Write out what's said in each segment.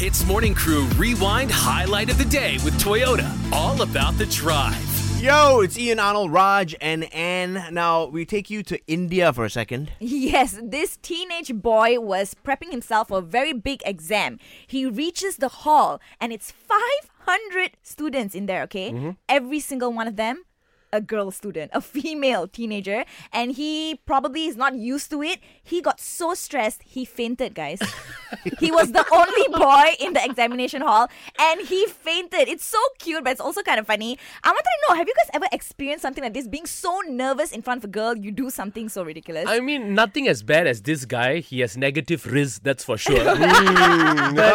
Hitz Morning Crew Rewind Highlight of the Day with Toyota. All about the drive. Yo, it's Ian Arnold, Raj, and Anne. Now, we take you to India for a second. Yes, this teenage boy was prepping himself for a very big exam. He reaches the hall, and it's 500 students in there, okay? Mm-hmm. Every single one of them. A girl student, a female teenager, and he probably is not used to it. He got so stressed, he fainted, guys. he was the only boy in the examination hall, and he fainted. It's so cute, but it's also kind of funny. I wanted to know have you guys ever experienced something like this? Being so nervous in front of a girl, you do something so ridiculous? I mean, nothing as bad as this guy. He has negative rizz, that's for sure. but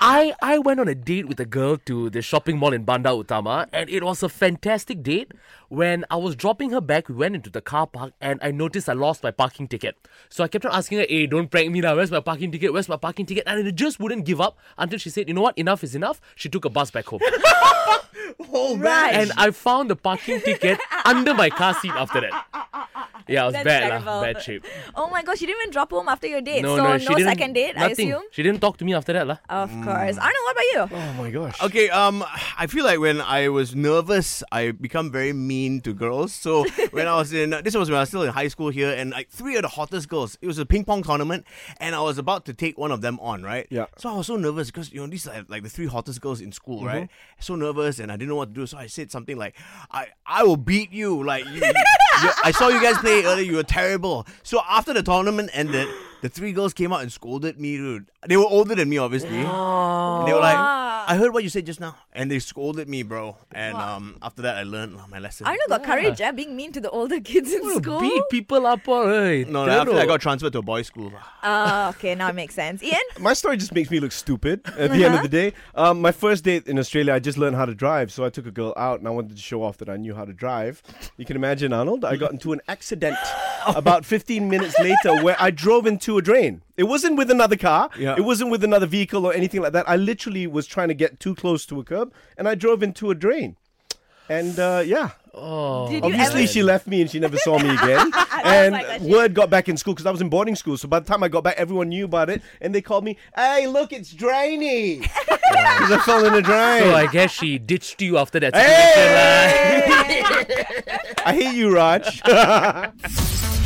I I went on a date with a girl to the shopping mall in Bandar Utama, and it was a fantastic date. When I was dropping her back, we went into the car park, and I noticed I lost my parking ticket. So I kept on asking her, "Hey, don't prank me now. Where's my parking ticket? Where's my parking ticket?" And it just wouldn't give up until she said, "You know what? Enough is enough." She took a bus back home, Oh, Right. and I found the parking ticket under my car seat after that. Yeah, it was That's bad, lah, bad shape. Oh my gosh, you didn't even drop home after your date. No, so no, she didn't. second date, nothing. I assume. She didn't talk to me after that, lah. Of course. Arnold, what about you? Oh my gosh. Okay, um, I feel like when I was nervous, I become very mean to girls. So when I was in, this was when I was still in high school here, and like three of the hottest girls, it was a ping pong tournament, and I was about to take one of them on, right? Yeah. So I was so nervous because you know these are like the three hottest girls in school, right? So nervous, and I didn't know what to do. So I said something like, "I I will beat you." Like you, you- I saw you guys play earlier. You were terrible. So after the tournament ended, the three girls came out and scolded me, dude. They were older than me, obviously. And they were like. I heard what you said just now. And they scolded me, bro. And um, after that, I learned my lesson. I Arnold got courage, eh, being mean to the older kids in Wanna school. Beat people up, alright. no, after that, I got transferred to a boys' school. Oh, okay, now it makes sense. Ian? My story just makes me look stupid at the end of the day. Um, my first date in Australia, I just learned how to drive, so I took a girl out and I wanted to show off that I knew how to drive. You can imagine, Arnold, I got into an accident about 15 minutes later where I drove into a drain. It wasn't with another car, Yeah. it wasn't with another vehicle or anything like that. I literally was trying to get too close to a curb and I drove into a drain. And uh, yeah, Oh. Obviously, ever- she left me and she never saw me again. and like word got back in school because I was in boarding school. So by the time I got back, everyone knew about it, and they called me, "Hey, look, it's drainy," because I fell in a drain. So I guess she ditched you after that hey! I hate you, Raj.